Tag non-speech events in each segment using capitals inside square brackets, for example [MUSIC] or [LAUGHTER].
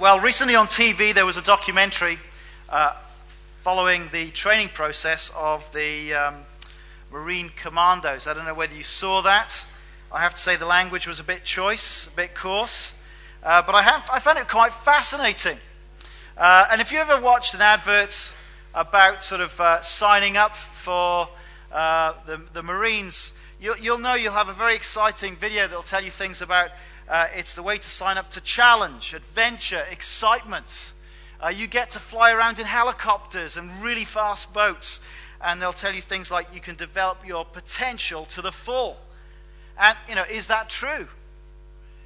Well, recently on TV, there was a documentary uh, following the training process of the um, Marine Commandos. I don't know whether you saw that. I have to say the language was a bit choice, a bit coarse, uh, but I, have, I found it quite fascinating. Uh, and if you ever watched an advert about sort of uh, signing up for uh, the, the Marines, you'll, you'll know you'll have a very exciting video that will tell you things about uh, it's the way to sign up to challenge, adventure, excitement. Uh, you get to fly around in helicopters and really fast boats, and they'll tell you things like you can develop your potential to the full. And, you know, is that true?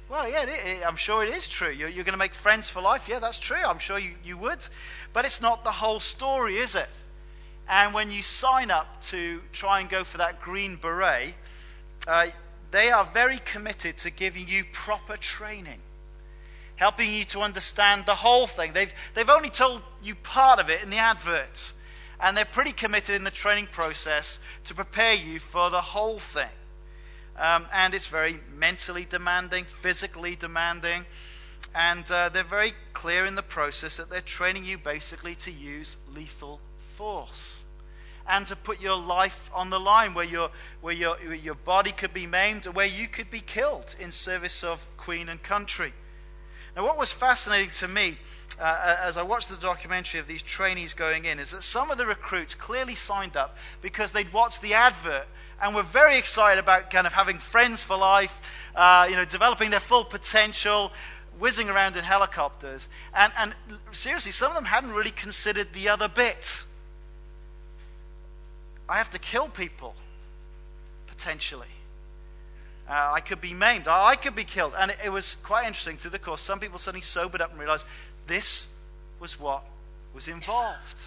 Well, yeah, it, it, I'm sure it is true. You're, you're going to make friends for life. Yeah, that's true. I'm sure you, you would. But it's not the whole story, is it? And when you sign up to try and go for that green beret, uh, they are very committed to giving you proper training, helping you to understand the whole thing. They've, they've only told you part of it in the adverts, and they're pretty committed in the training process to prepare you for the whole thing. Um, and it's very mentally demanding, physically demanding, and uh, they're very clear in the process that they're training you basically to use lethal force and to put your life on the line where your, where your, your body could be maimed, where you could be killed in service of Queen and country. Now, what was fascinating to me uh, as I watched the documentary of these trainees going in is that some of the recruits clearly signed up because they'd watched the advert and were very excited about kind of having friends for life, uh, you know, developing their full potential, whizzing around in helicopters. And, and seriously, some of them hadn't really considered the other bit. I have to kill people, potentially. Uh, I could be maimed. I could be killed. And it, it, was quite interesting through the course. Some people suddenly sobered up and realized this was what was involved.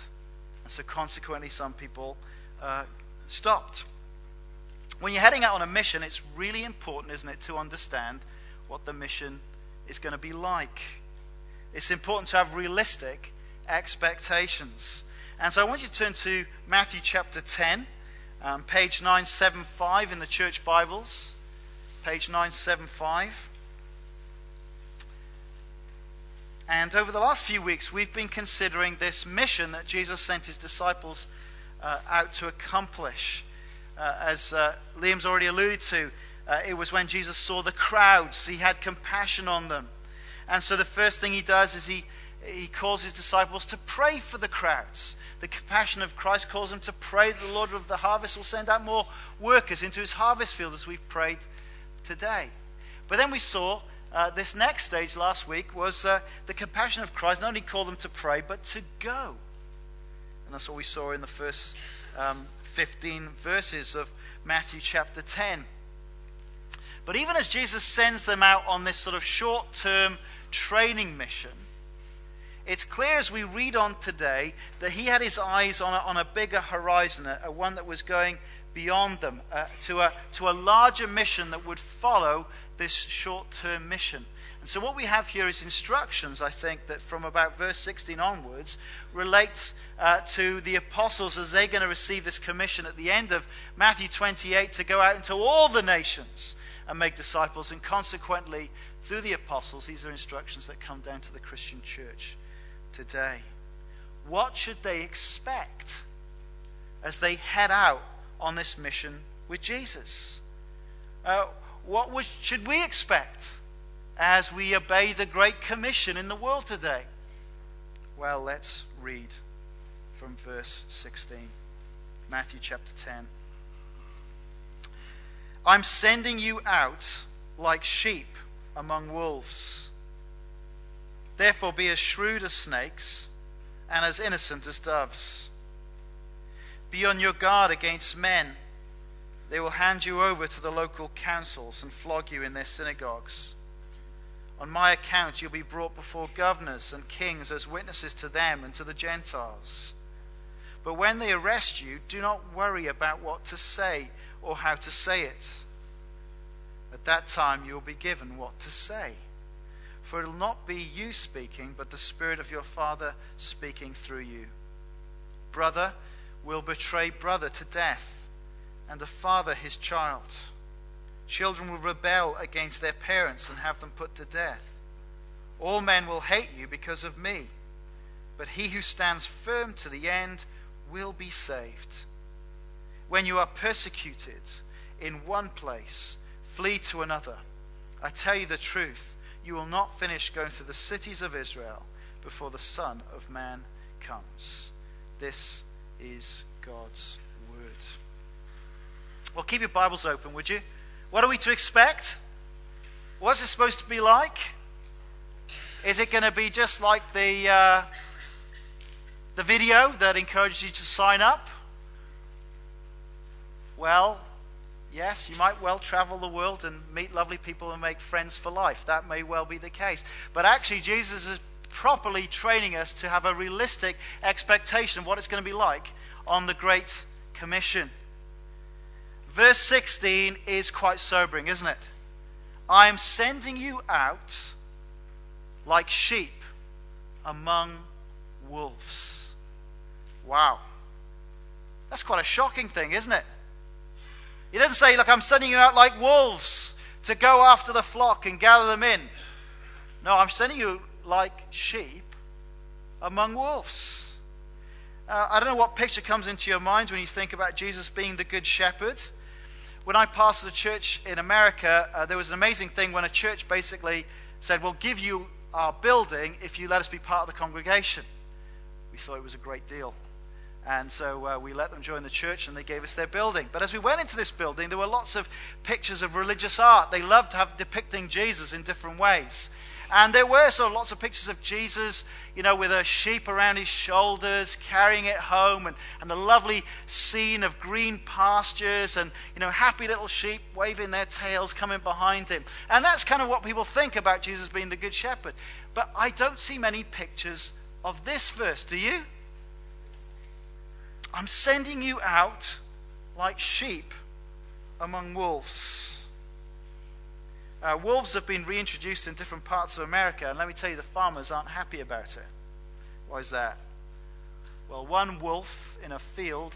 And so, consequently, some people uh, stopped. When you're heading out on a mission, it's really important, isn't it, to understand what the mission is going to be like. It's important to have realistic expectations. And so I want you to turn to Matthew chapter 10, um, page 975 in the church Bibles. Page 975. And over the last few weeks, we've been considering this mission that Jesus sent his disciples uh, out to accomplish. Uh, as uh, Liam's already alluded to, uh, it was when Jesus saw the crowds, he had compassion on them. And so the first thing he does is he, he calls his disciples to pray for the crowds the compassion of Christ calls them to pray that the Lord of the harvest will send out more workers into his harvest field as we've prayed today. But then we saw uh, this next stage last week was uh, the compassion of Christ not only called them to pray, but to go. And that's what we saw in the first um, 15 verses of Matthew chapter 10. But even as Jesus sends them out on this sort of short term training mission, it's clear as we read on today that he had his eyes on a, on a bigger horizon, a, a one that was going beyond them, uh, to, a, to a larger mission that would follow this short term mission. And so, what we have here is instructions, I think, that from about verse 16 onwards relate uh, to the apostles as they're going to receive this commission at the end of Matthew 28 to go out into all the nations and make disciples. And consequently, through the apostles, these are instructions that come down to the Christian church today. What should they expect as they head out on this mission with Jesus? Uh, what should we expect as we obey the Great Commission in the world today? Well, let's read from verse 16, Matthew chapter 10. I'm sending you out like sheep among wolves. Therefore, be as shrewd as snakes and as innocent as doves. Be on your guard against men. They will hand you over to the local councils and flog you in their synagogues. On my account, you'll be brought before governors and kings as witnesses to them and to the Gentiles. But when they arrest you, do not worry about what to say or how to say it. At that time, you will be given what to say. For it will not be you speaking, but the Spirit of your Father speaking through you. Brother will betray brother to death, and the father his child. Children will rebel against their parents and have them put to death. All men will hate you because of me, but he who stands firm to the end will be saved. When you are persecuted in one place, flee to another. I tell you the truth, you will not finish going through the cities of Israel before the Son of Man comes. This is God's word. Well, keep your Bibles open, would you? What are we to expect? What's it supposed to be like? Is it going to be just like the, uh, the video that encourages you to sign up? Well, yes, you might well travel the world and meet lovely people and make friends for life. That may well be the case. But actually, Jesus is properly training us to have a realistic expectation of what it's going to be like on the Great Commission. Verse 16 is quite sobering, isn't it? I am sending you out like sheep among wolves. Wow. That's quite a shocking thing, isn't it? He doesn't say, Look, I'm sending you out like wolves to go after the flock and gather them in. No, I'm sending you like sheep among wolves. Uh, I don't know what picture comes into your mind when you think about Jesus being the good shepherd. When I pastored a church in America, uh, there was an amazing thing when a church basically said, We'll give you our building if you let us be part of the congregation. We thought it was a great deal. And so uh, we let them join the church and they gave us their building. But as we went into this building, there were lots of pictures of religious art. They loved have depicting Jesus in different ways. And there were sort of lots of pictures of Jesus, you know, with a sheep around his shoulders, carrying it home, and, and a lovely scene of green pastures and, you know, happy little sheep waving their tails coming behind him. And that's kind of what people think about Jesus being the Good Shepherd. But I don't see many pictures of this verse, do you? I'm sending you out like sheep among wolves. Uh, wolves have been reintroduced in different parts of America, and let me tell you, the farmers aren't happy about it. Why is that? Well, one wolf in a field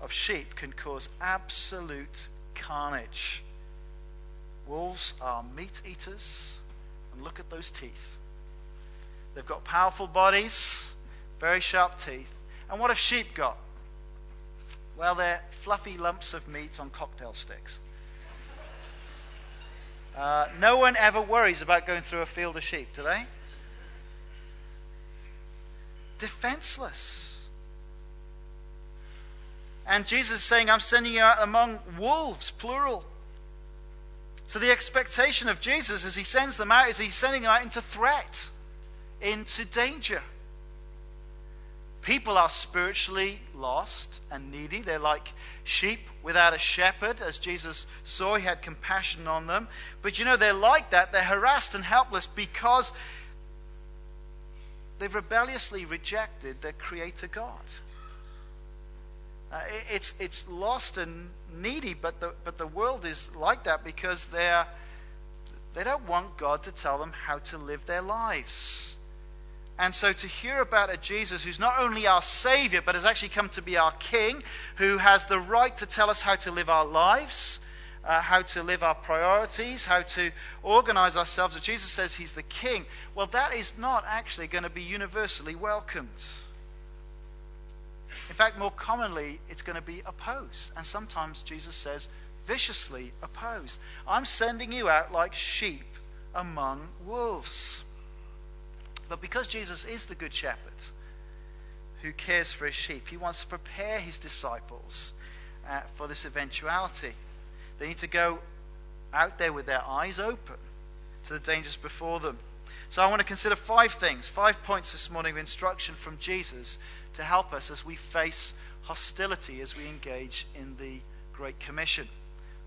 of sheep can cause absolute carnage. Wolves are meat eaters, and look at those teeth. They've got powerful bodies, very sharp teeth. And what have sheep got? Well, they're fluffy lumps of meat on cocktail sticks. Uh, no one ever worries about going through a field of sheep, do they? Defenseless. And Jesus is saying, I'm sending you out among wolves, plural. So the expectation of Jesus as he sends them out is he's sending them out into threat, into danger. People are spiritually lost and needy. They're like sheep without a shepherd. As Jesus saw, he had compassion on them. But you know, they're like that. They're harassed and helpless because they've rebelliously rejected their Creator God. Uh, it's, it's lost and needy, but the, but the world is like that because they're, they don't want God to tell them how to live their lives. And so to hear about a Jesus who's not only our Savior, but has actually come to be our King, who has the right to tell us how to live our lives, uh, how to live our priorities, how to organize ourselves, and Jesus says he's the King, well, that is not actually going to be universally welcomed. In fact, more commonly, it's going to be opposed. And sometimes Jesus says, viciously opposed. I'm sending you out like sheep among wolves. But because Jesus is the Good Shepherd who cares for his sheep, he wants to prepare his disciples uh, for this eventuality. They need to go out there with their eyes open to the dangers before them. So I want to consider five things, five points this morning of instruction from Jesus to help us as we face hostility as we engage in the Great Commission.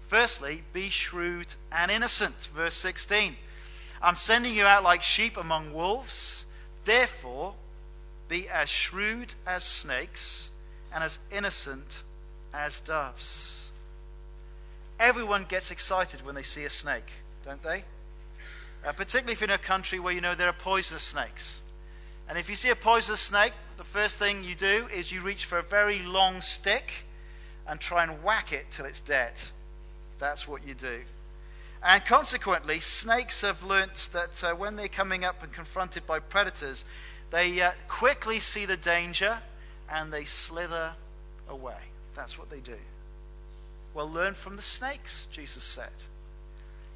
Firstly, be shrewd and innocent. Verse 16. I'm sending you out like sheep among wolves. Therefore, be as shrewd as snakes and as innocent as doves. Everyone gets excited when they see a snake, don't they? Uh, particularly if you're in a country where you know there are poisonous snakes. And if you see a poisonous snake, the first thing you do is you reach for a very long stick and try and whack it till it's dead. That's what you do. And consequently, snakes have learnt that uh, when they're coming up and confronted by predators, they uh, quickly see the danger and they slither away. That's what they do. Well, learn from the snakes, Jesus said.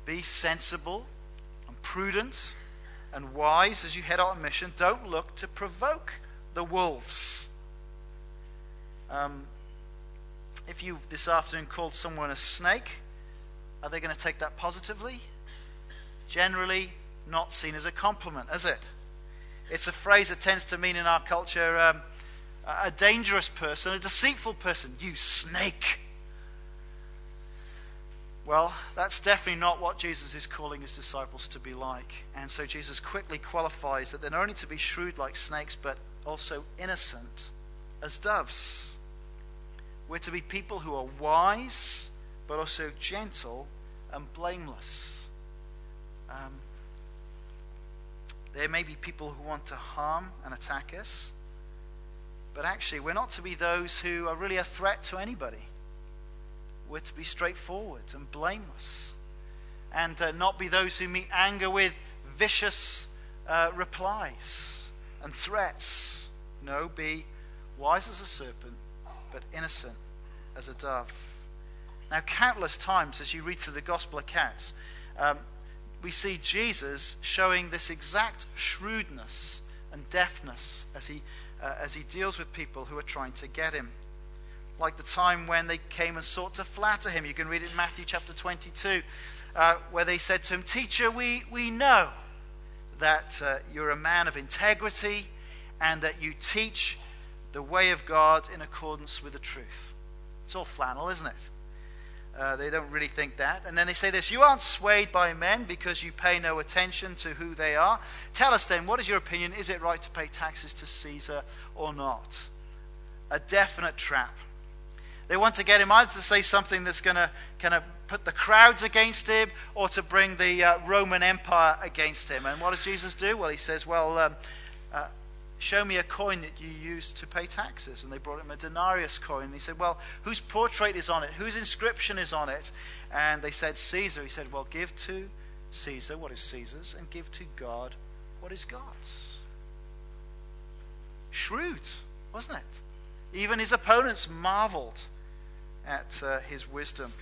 Be sensible and prudent and wise as you head out on mission. Don't look to provoke the wolves. Um, if you this afternoon called someone a snake, are they going to take that positively? Generally, not seen as a compliment, is it? It's a phrase that tends to mean in our culture um, a dangerous person, a deceitful person. You snake. Well, that's definitely not what Jesus is calling his disciples to be like. And so Jesus quickly qualifies that they're not only to be shrewd like snakes, but also innocent as doves. We're to be people who are wise, but also gentle and blameless. Um, there may be people who want to harm and attack us, but actually, we're not to be those who are really a threat to anybody. We're to be straightforward and blameless, and uh, not be those who meet anger with vicious uh, replies and threats. No, be wise as a serpent, but innocent as a dove. Now, countless times as you read through the gospel accounts, um, we see Jesus showing this exact shrewdness and deftness as he, uh, as he deals with people who are trying to get him. Like the time when they came and sought to flatter him. You can read it in Matthew chapter 22, uh, where they said to him, Teacher, we, we know that uh, you're a man of integrity and that you teach the way of God in accordance with the truth. It's all flannel, isn't it? Uh, they don't really think that. And then they say this You aren't swayed by men because you pay no attention to who they are. Tell us then, what is your opinion? Is it right to pay taxes to Caesar or not? A definite trap. They want to get him either to say something that's going to kind of put the crowds against him or to bring the uh, Roman Empire against him. And what does Jesus do? Well, he says, Well, um, uh, Show me a coin that you used to pay taxes. And they brought him a denarius coin. And he said, Well, whose portrait is on it? Whose inscription is on it? And they said, Caesar. He said, Well, give to Caesar what is Caesar's, and give to God what is God's. Shrewd, wasn't it? Even his opponents marveled at uh, his wisdom.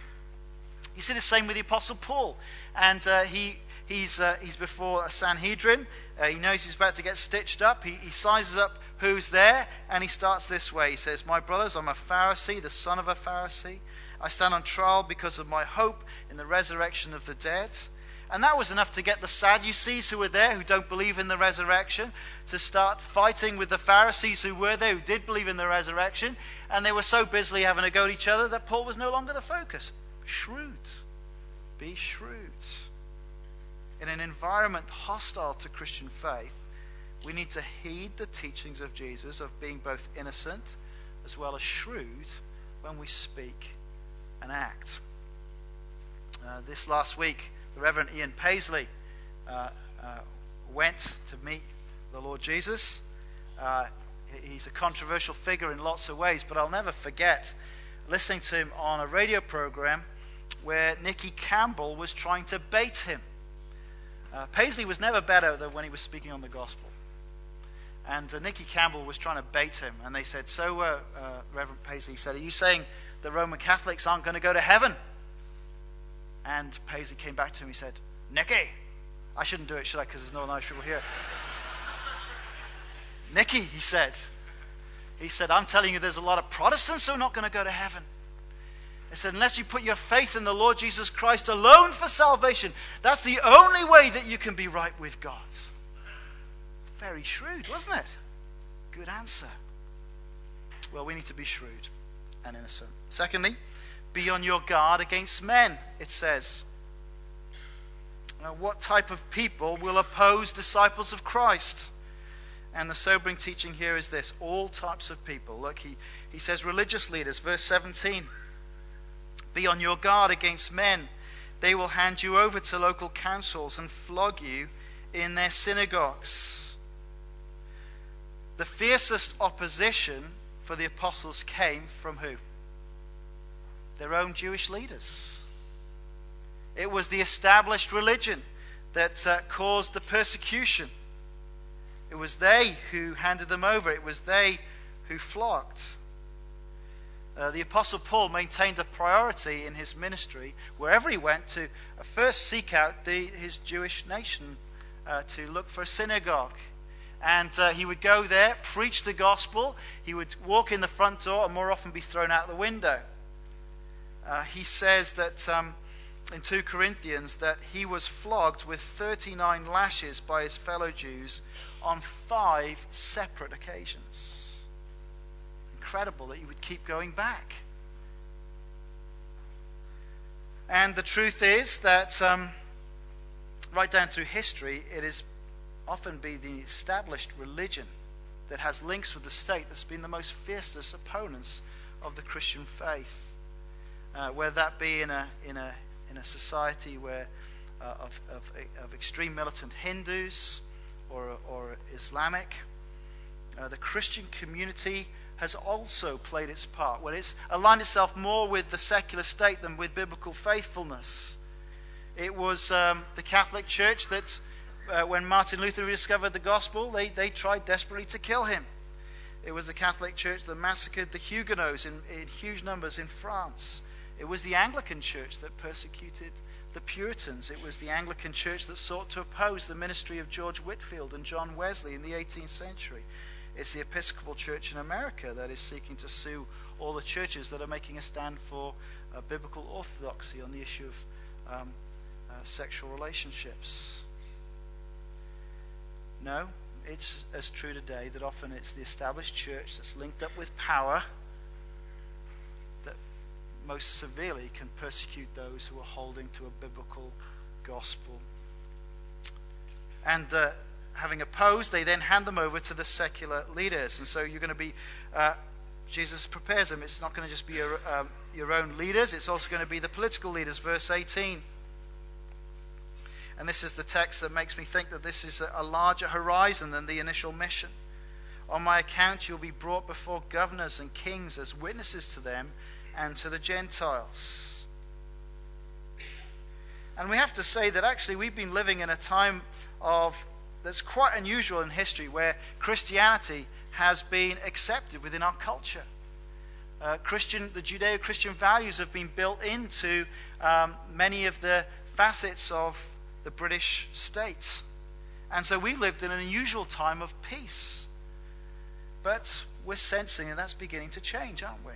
You see the same with the Apostle Paul. And uh, he he's, uh, he's before a Sanhedrin. Uh, he knows he's about to get stitched up. He, he sizes up who's there, and he starts this way. He says, My brothers, I'm a Pharisee, the son of a Pharisee. I stand on trial because of my hope in the resurrection of the dead. And that was enough to get the Sadducees who were there, who don't believe in the resurrection, to start fighting with the Pharisees who were there, who did believe in the resurrection. And they were so busily having a go at each other that Paul was no longer the focus. Shrewd. Be shrewd in an environment hostile to Christian faith, we need to heed the teachings of Jesus of being both innocent as well as shrewd when we speak and act. Uh, this last week, the Reverend Ian Paisley uh, uh, went to meet the Lord Jesus. Uh, he's a controversial figure in lots of ways, but I'll never forget listening to him on a radio program where Nicky Campbell was trying to bait him. Uh, Paisley was never better than when he was speaking on the gospel. And uh, Nicky Campbell was trying to bait him, and they said, So, uh, uh Reverend Paisley said, Are you saying the Roman Catholics aren't going to go to heaven? And Paisley came back to him. He said, Nicky, I shouldn't do it, should I? Because there's no Irish people here. [LAUGHS] Nicky, he said, he said, I'm telling you, there's a lot of Protestants who are not going to go to heaven. It said, unless you put your faith in the Lord Jesus Christ alone for salvation, that's the only way that you can be right with God. Very shrewd, wasn't it? Good answer. Well, we need to be shrewd and innocent. Secondly, be on your guard against men, it says. Now, what type of people will oppose disciples of Christ? And the sobering teaching here is this all types of people. Look, he, he says religious leaders, verse 17. Be on your guard against men. They will hand you over to local councils and flog you in their synagogues. The fiercest opposition for the apostles came from who? Their own Jewish leaders. It was the established religion that uh, caused the persecution. It was they who handed them over, it was they who flogged. Uh, the Apostle Paul maintained a priority in his ministry wherever he went to uh, first seek out the, his Jewish nation, uh, to look for a synagogue. And uh, he would go there, preach the gospel. He would walk in the front door and more often be thrown out the window. He says that um, in 2 Corinthians that he was flogged with 39 lashes by his fellow Jews on five separate occasions incredible that you would keep going back. And the truth is that um, right down through history, it has often been the established religion that has links with the state that's been the most fiercest opponents of the Christian faith. Uh, whether that be in a, in a, in a society where, uh, of, of, of, extreme militant Hindus or, or Islamic, uh, the Christian community has also played its part, where it's aligned itself more with the secular state than with biblical faithfulness. It was um, the Catholic Church that, uh, when Martin Luther rediscovered the gospel, they, they tried desperately to kill him. It was the Catholic Church that massacred the Huguenots in, in huge numbers in France. It was the Anglican Church that persecuted the Puritans. It was the Anglican Church that sought to oppose the ministry of George Whitefield and John Wesley in the 18th century. It's the Episcopal Church in America that is seeking to sue all the churches that are making a stand for uh, biblical orthodoxy on the issue of um, uh, sexual relationships. No, it's as true today that often it's the established church that's linked up with power that most severely can persecute those who are holding to a biblical gospel. And uh, having opposed, they then hand them over to the secular leaders. And so you're going to be, uh, Jesus prepares them. It's not going to just be your, um, your own leaders, it's also going to be the political leaders. Verse 18. And this is the text that makes me think that this is a larger horizon than the initial mission. On my account, you'll be brought before governors and kings as witnesses to them and to the Gentiles. And we have to say that actually we've been living in a time of that's quite unusual in history where Christianity has been accepted within our culture. Uh, Christian, the Judeo Christian values have been built into um, many of the facets of the British state. And so we lived in an unusual time of peace. But we're sensing that that's beginning to change, aren't we?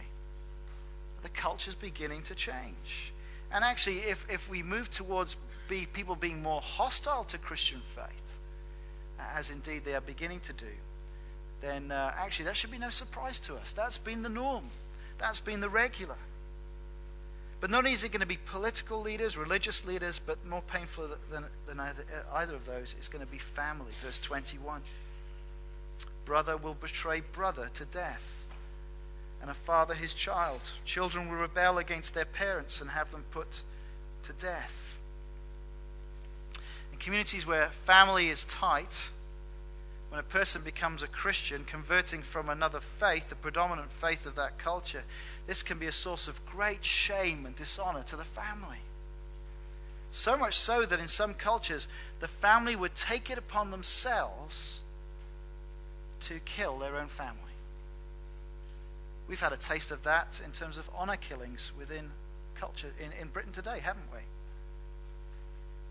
The culture's beginning to change. And actually, if, if we move towards be, people being more hostile to Christian faith, as indeed they are beginning to do, then uh, actually that should be no surprise to us. That's been the norm, that's been the regular. But not only is it going to be political leaders, religious leaders, but more painful than, than either, either of those, it's going to be family. Verse 21. Brother will betray brother to death, and a father his child. Children will rebel against their parents and have them put to death. Communities where family is tight, when a person becomes a Christian, converting from another faith, the predominant faith of that culture, this can be a source of great shame and dishonor to the family. So much so that in some cultures, the family would take it upon themselves to kill their own family. We've had a taste of that in terms of honor killings within culture in, in Britain today, haven't we?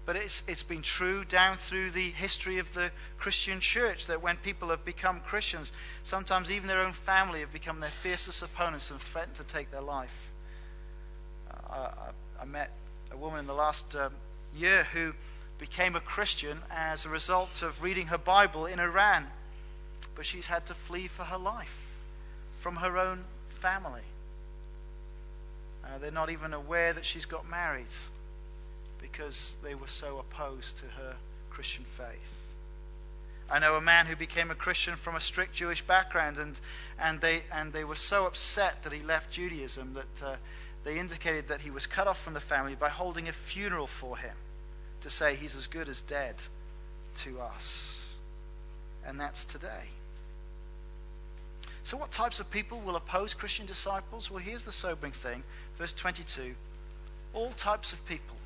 But it's, it's been true down through the history of the Christian church that when people have become Christians, sometimes even their own family have become their fiercest opponents and threatened to take their life. Uh, I, I, met a woman in the last um, year who became a Christian as a result of reading her Bible in Iran, but she's had to flee for her life from her own family. Uh, they're not even aware that she's got married because they were so opposed to her Christian faith. I know a man who became a Christian from a strict Jewish background, and, and, they, and they were so upset that he left Judaism that uh, they indicated that he was cut off from the family by holding a funeral for him to say he's as good as dead to us. And that's today. So, what types of people will oppose Christian disciples? Well, here's the sobering thing. Verse 22 all types of people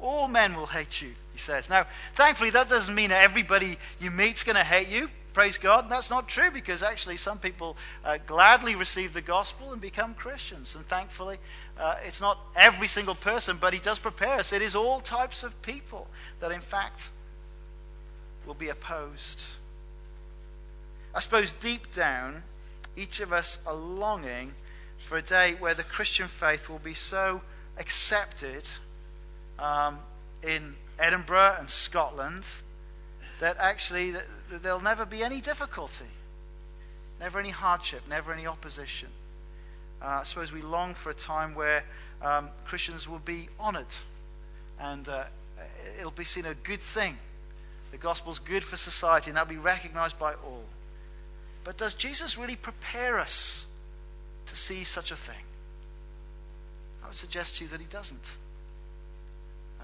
All men will hate you, he says. Now, thankfully, that doesn't mean that everybody you meet's going to hate you. Praise God. That's not true because actually some people uh, gladly receive the gospel and become Christians. And thankfully, uh, it's not every single person, but he does prepare us. It is all types of people that, in fact, will be opposed. I suppose deep down, each of us are longing for a day where the Christian faith will be so accepted um, in Edinburgh and Scotland that actually that, that there'll never be any difficulty, never any hardship, never any opposition. Uh, I suppose we long for a time where um, Christians will be honored and uh, it'll be seen a good thing. The gospel's good for society and that'll be recognized by all. But does Jesus really prepare us to see such a thing? I would suggest to you that he doesn't.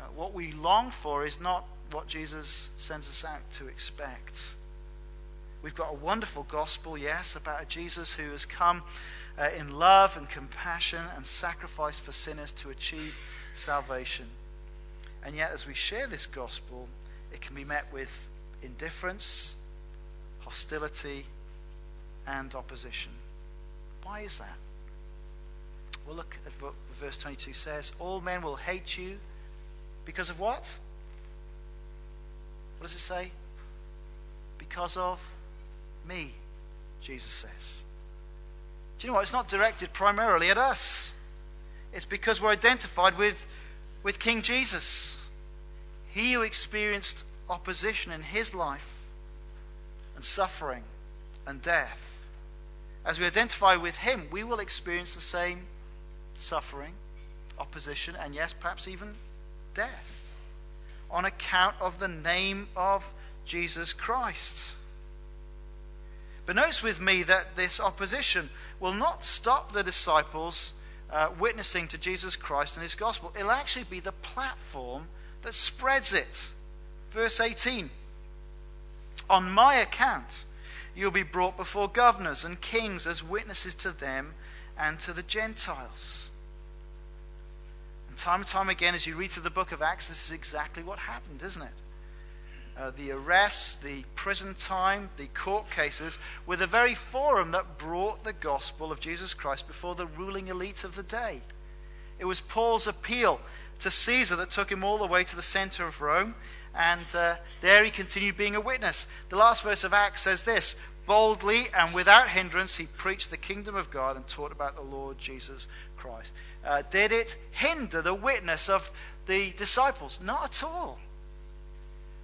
Uh, what we long for is not what Jesus sends us out to expect. We've got a wonderful gospel, yes, about a Jesus who has come uh, in love and compassion and sacrifice for sinners to achieve salvation. And yet, as we share this gospel, it can be met with indifference, hostility, and opposition. Why is that? Well, look at what verse 22 says All men will hate you because of what? What does it say? Because of me, Jesus says. Do you know what? It's not directed primarily at us. It's because we're identified with, with King Jesus. He who experienced opposition in his life and suffering and death. As we identify with him, we will experience the same suffering, opposition, and yes, perhaps even death on account of the name of Jesus Christ. But notice with me that this opposition will not stop the disciples uh, witnessing to Jesus Christ and his gospel. It'll actually be the platform that spreads it. Verse 18 On my account, you'll be brought before governors and kings as witnesses to them and to the Gentiles. And time and time again, as you read through the book of Acts, this is exactly what happened, isn't it? Uh, the arrests, the prison time, the court cases were the very forum that brought the gospel of Jesus Christ before the ruling elite of the day. It was Paul's appeal to Caesar that took him all the way to the center of Rome, and uh, there he continued being a witness. The last verse of Acts says this Boldly and without hindrance, he preached the kingdom of God and taught about the Lord Jesus Christ. Uh, did it hinder the witness of the disciples? Not at all.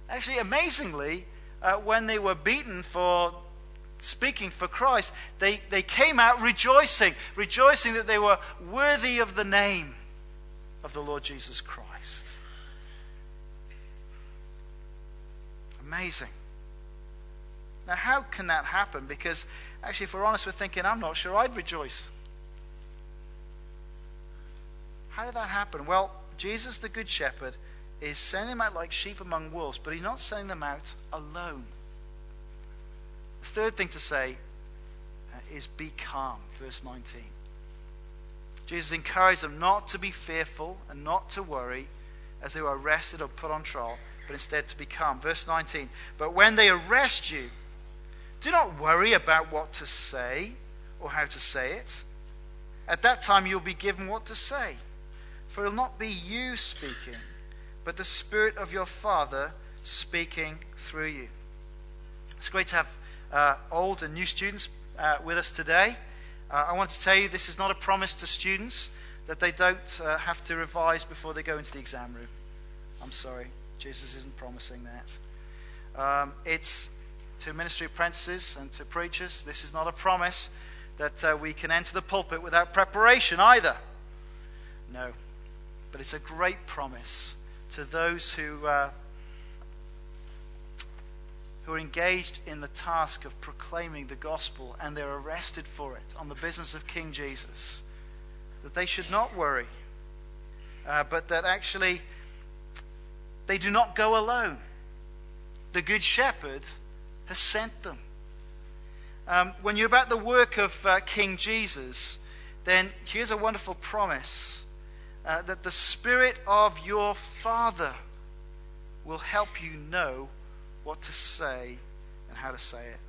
Actually, amazingly, uh, when they were beaten for speaking for Christ, they, they came out rejoicing, rejoicing that they were worthy of the name of the Lord Jesus Christ. Amazing. Now, how can that happen? Because actually, if we're honest, we're thinking, I'm not sure I'd rejoice. How did that happen? Well, Jesus, the Good Shepherd, is sending them out like sheep among wolves, but he's not sending them out alone. The third thing to say uh, is be calm, verse 19. Jesus encouraged them not to be fearful and not to worry as they were arrested or put on trial, but instead to be calm. Verse 19. But when they arrest you, do not worry about what to say or how to say it. At that time, you'll be given what to say. For it will not be you speaking but the Spirit of your Father speaking through you. It's great to have uh, old and new students uh, with us today. Uh, I want to tell you this is not a promise to students that they don't uh, have to revise before they go into the exam room. I'm sorry, Jesus isn't promising that. Um, it's to ministry apprentices and to preachers. This is not a promise that uh, we can enter the pulpit without preparation either. No. But it's a great promise to those who, uh, who are engaged in the task of proclaiming the gospel and they're arrested for it on the business of King Jesus, that they should not worry, uh, but that actually they do not go alone. The Good Shepherd has sent them. Um, when you're about the work of uh, King Jesus, then here's a wonderful promise uh, that the Spirit of your Father will help you know what to say and how to say it.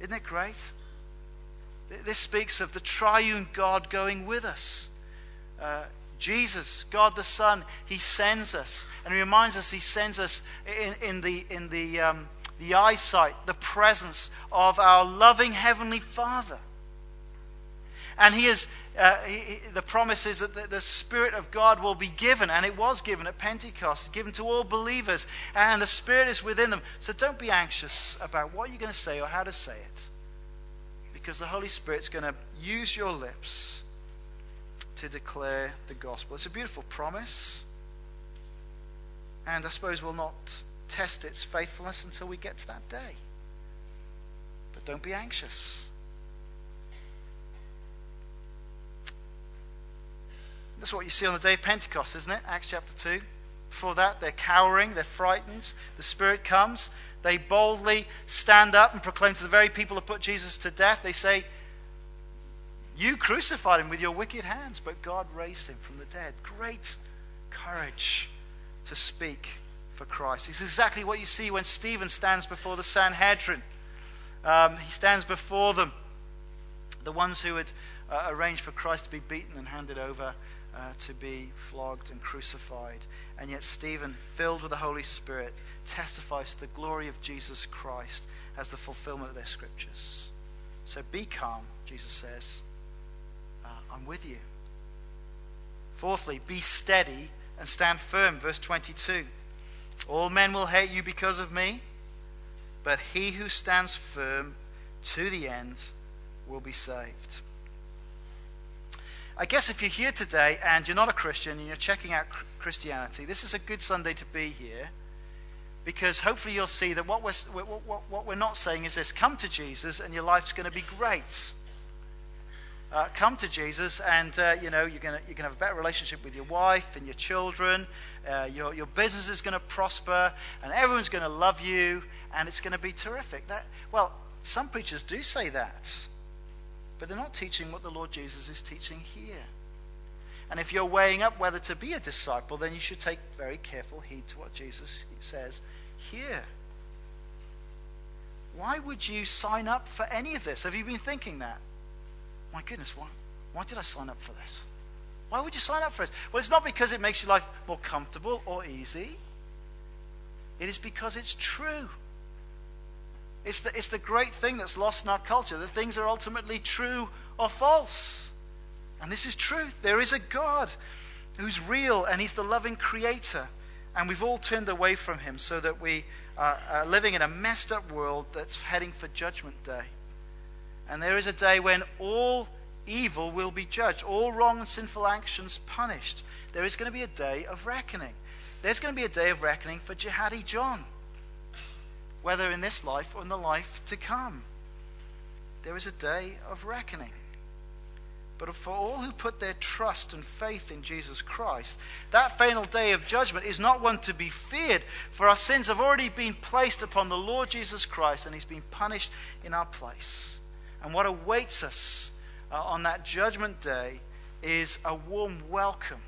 Isn't it great? This speaks of the triune God going with us. Uh, Jesus, God the Son, He sends us. And He reminds us He sends us in, in the, in the, um, the eyesight, the presence of our loving Heavenly Father. And He is, uh, he, the promise is that the, the, Spirit of God will be given, and it was given at Pentecost, given to all believers, and the Spirit is within them. So don't be anxious about what you're going to say or how to say it, because the Holy Spirit's going to use your lips to declare the gospel. It's a beautiful promise, and I suppose we'll not test its faithfulness until we get to that day. But don't be anxious. That's what you see on the day of Pentecost, isn't it? Acts chapter 2. Before that, they're cowering, they're frightened. The Spirit comes. They boldly stand up and proclaim to the very people who put Jesus to death. They say, You crucified him with your wicked hands, but God raised him from the dead. Great courage to speak for Christ. It's exactly what you see when Stephen stands before the Sanhedrin. Um, he stands before them, the ones who had uh, arranged for Christ to be beaten and handed over uh, to be flogged and crucified. And yet, Stephen, filled with the Holy Spirit, testifies to the glory of Jesus Christ as the fulfillment of their scriptures. So be calm, Jesus says. Uh, I'm with you. Fourthly, be steady and stand firm. Verse 22. All men will hate you because of me, but he who stands firm to the end will be saved. I guess if you're here today and you're not a Christian and you're checking out Christianity, this is a good Sunday to be here because hopefully you'll see that what we're, what, what we're not saying is this come to Jesus and your life's going to be great. Uh, come to Jesus, and uh, you know you're going to have a better relationship with your wife and your children. Uh, your your business is going to prosper, and everyone's going to love you, and it's going to be terrific. That well, some preachers do say that. But they're not teaching what the Lord Jesus is teaching here. And if you're weighing up whether to be a disciple, then you should take very careful heed to what Jesus says here. Why would you sign up for any of this? Have you been thinking that? My goodness, why, why did I sign up for this? Why would you sign up for this? Well, it's not because it makes your life more comfortable or easy. It is because it's true. It's the, it's the great thing that's lost in our culture that things are ultimately true or false. And this is truth. There is a God who's real and he's the loving creator. And we've all turned away from him so that we are, are living in a messed up world that's heading for judgment day. And there is a day when all evil will be judged, all wrong and sinful actions punished. There is going to be a day of reckoning. There's going to be a day of reckoning for Jihadi John whether in this life or in the life to come. There is a day of reckoning. But for all who put their trust and faith in Jesus Christ, that final day of judgment is not one to be feared, for our sins have already been placed upon the Lord Jesus Christ, and He's been punished in our place. And what awaits us uh, on that judgment day is a warm welcome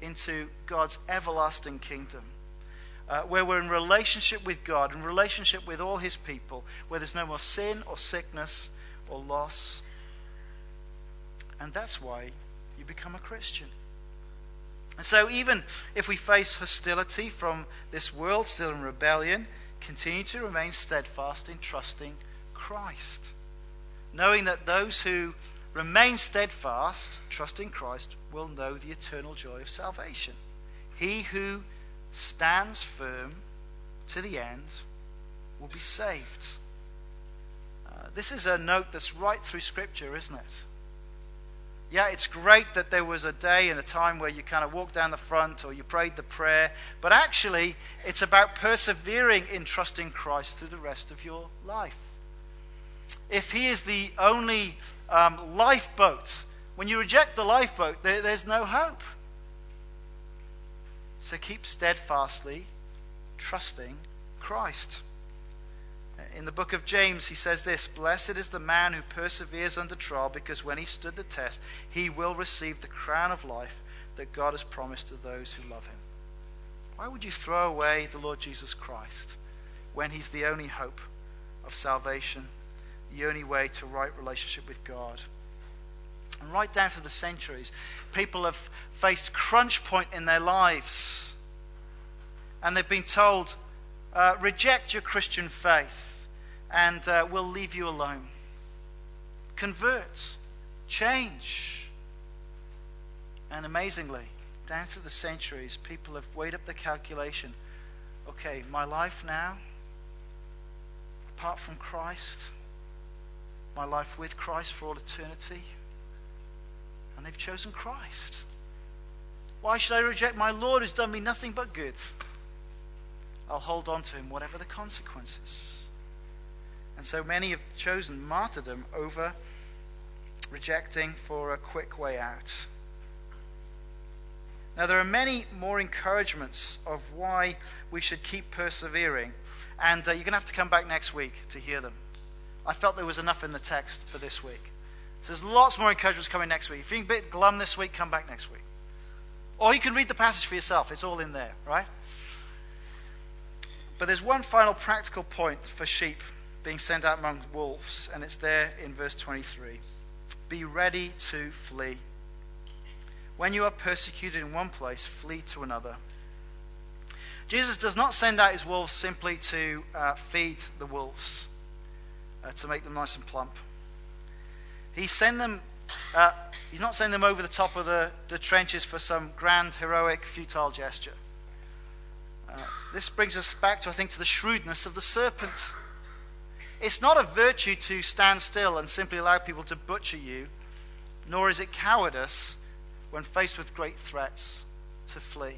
into God's everlasting kingdom uh, where we're in relationship with God, in relationship with all His people, where there's no more sin or sickness or loss. And that's why you become a Christian. And so, even if we face hostility from this world, still in rebellion, continue to remain steadfast in trusting Christ. Knowing that those who remain steadfast, trusting Christ, will know the eternal joy of salvation. He who stands firm to the end will be saved. Uh, this is a note that's right through Scripture, isn't it? Yeah, it's great that there was a day and a time where you kind of walked down the front or you prayed the prayer, but actually, it's about persevering in trusting Christ through the rest of your life. If He is the only um, lifeboat, when you reject the lifeboat, there, there's no hope. So keep steadfastly trusting Christ. In the book of James, he says this Blessed is the man who perseveres under trial, because when he stood the test, he will receive the crown of life that God has promised to those who love him. Why would you throw away the Lord Jesus Christ when he's the only hope of salvation, the only way to right relationship with God? And right down to the centuries, people have faced crunch point in their lives. And they've been told, uh, reject your Christian faith and uh, we'll leave you alone. Convert, change. And amazingly, down to the centuries, people have weighed up the calculation. Okay, my life now, apart from Christ, my life with Christ for all eternity, and they've chosen Christ. Why should I reject my Lord who's done me nothing but good? I'll hold on to him, whatever the consequences. And so many have chosen martyrdom over rejecting for a quick way out. Now, there are many more encouragements of why we should keep persevering, and uh, you're going to have to come back next week to hear them. I felt there was enough in the text for this week. So there's lots more encouragements coming next week. If you're a bit glum this week, come back next week. Or you can read the passage for yourself, it's all in there, right? But there's one final practical point for sheep being sent out among wolves, and it's there in verse 23. Be ready to flee. When you are persecuted in one place, flee to another. Jesus does not send out his wolves simply to uh, feed the wolves, uh, to make them nice and plump. He send them, uh, he's not sending them over the top of the, the trenches for some grand, heroic, futile gesture. Uh, this brings us back to, I think, to the shrewdness of the serpent. It's not a virtue to stand still and simply allow people to butcher you, nor is it cowardice when faced with great threats, to flee.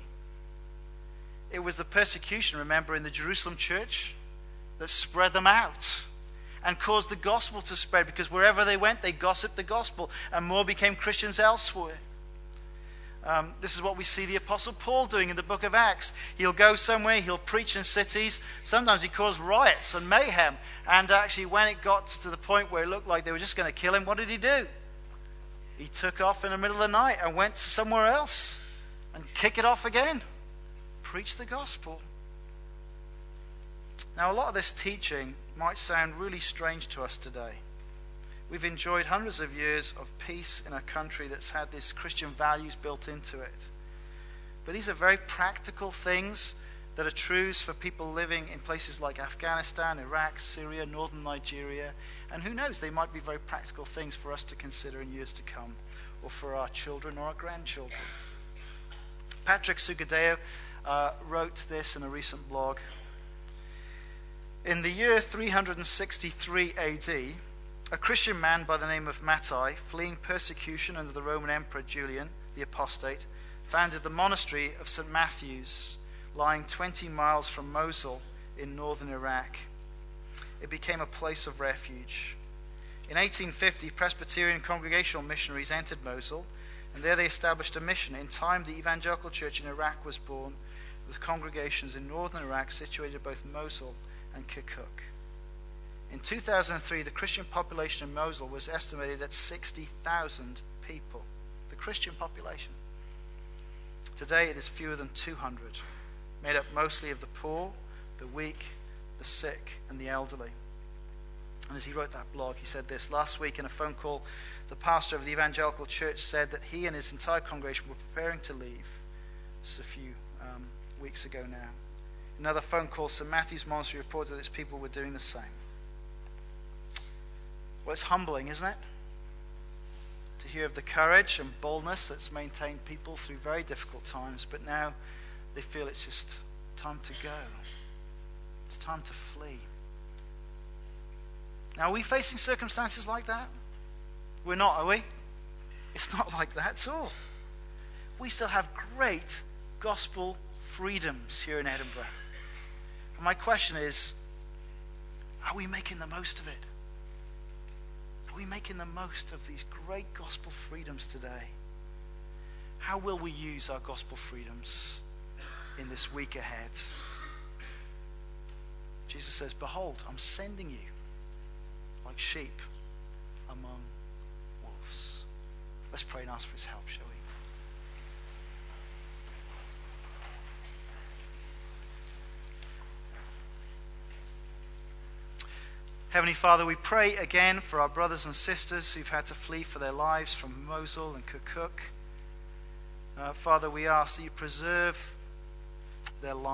It was the persecution, remember, in the Jerusalem church that spread them out and caused the gospel to spread because wherever they went, they gossiped the gospel and more became Christians elsewhere. Um, this is what we see the Apostle Paul doing in the book of Acts. He'll go somewhere, he'll preach in cities. Sometimes he caused riots and mayhem. And actually, when it got to the point where it looked like they were just going to kill him, what did he do? he took off in the middle of the night and went to somewhere else and kick it off again. Preach the gospel. Now, a lot of this teaching might sound really strange to us today. We've enjoyed hundreds of years of peace in a country that's had these Christian values built into it. But these are very practical things that are truths for people living in places like Afghanistan, Iraq, Syria, northern Nigeria, and who knows, they might be very practical things for us to consider in years to come, or for our children or our grandchildren. Patrick Sookhdeo uh, wrote this in a recent blog. In the year 363 AD, a Christian man by the name of Mattai, fleeing persecution under the Roman Emperor Julian, the apostate, founded the monastery of St. Matthew's, lying 20 miles from Mosul in northern Iraq it became a place of refuge. In 1850, Presbyterian Congregational missionaries entered Mosul, and there they established a mission. In time, the evangelical church in Iraq was born, with congregations in northern Iraq situated both Mosul and Kirkuk. In 2003, the Christian population in Mosul was estimated at 60,000 people. The Christian population. Today, it is fewer than 200, made up mostly of the poor, the weak, the sick, and the elderly. And as he wrote that blog, he said this Last week in a phone call, the pastor of the evangelical church said that he and his entire congregation were preparing to leave. This is a few um, weeks ago now. Another phone call, St. Matthew's Monastery reported that its people were doing the same. Well, it's humbling, isn't it? To hear of the courage and boldness that's maintained people through very difficult times, but now they feel it's just time to go. It's time to flee. Now, are we facing circumstances like that? We're not, are we? It's not [LAUGHS] like that at all. We still have great gospel freedoms here in Edinburgh. My question is are we making the most of it? Are we making the most of these great gospel freedoms today? How will we use our gospel freedoms in this week ahead? Jesus says, Behold, I'm sending you like sheep among wolves. Let's pray and ask for his help, shall we? Heavenly Father, we pray again for our brothers and sisters who've had to flee for their lives from Mosul and Kirkuk. Uh, Father, we ask that you preserve their lives.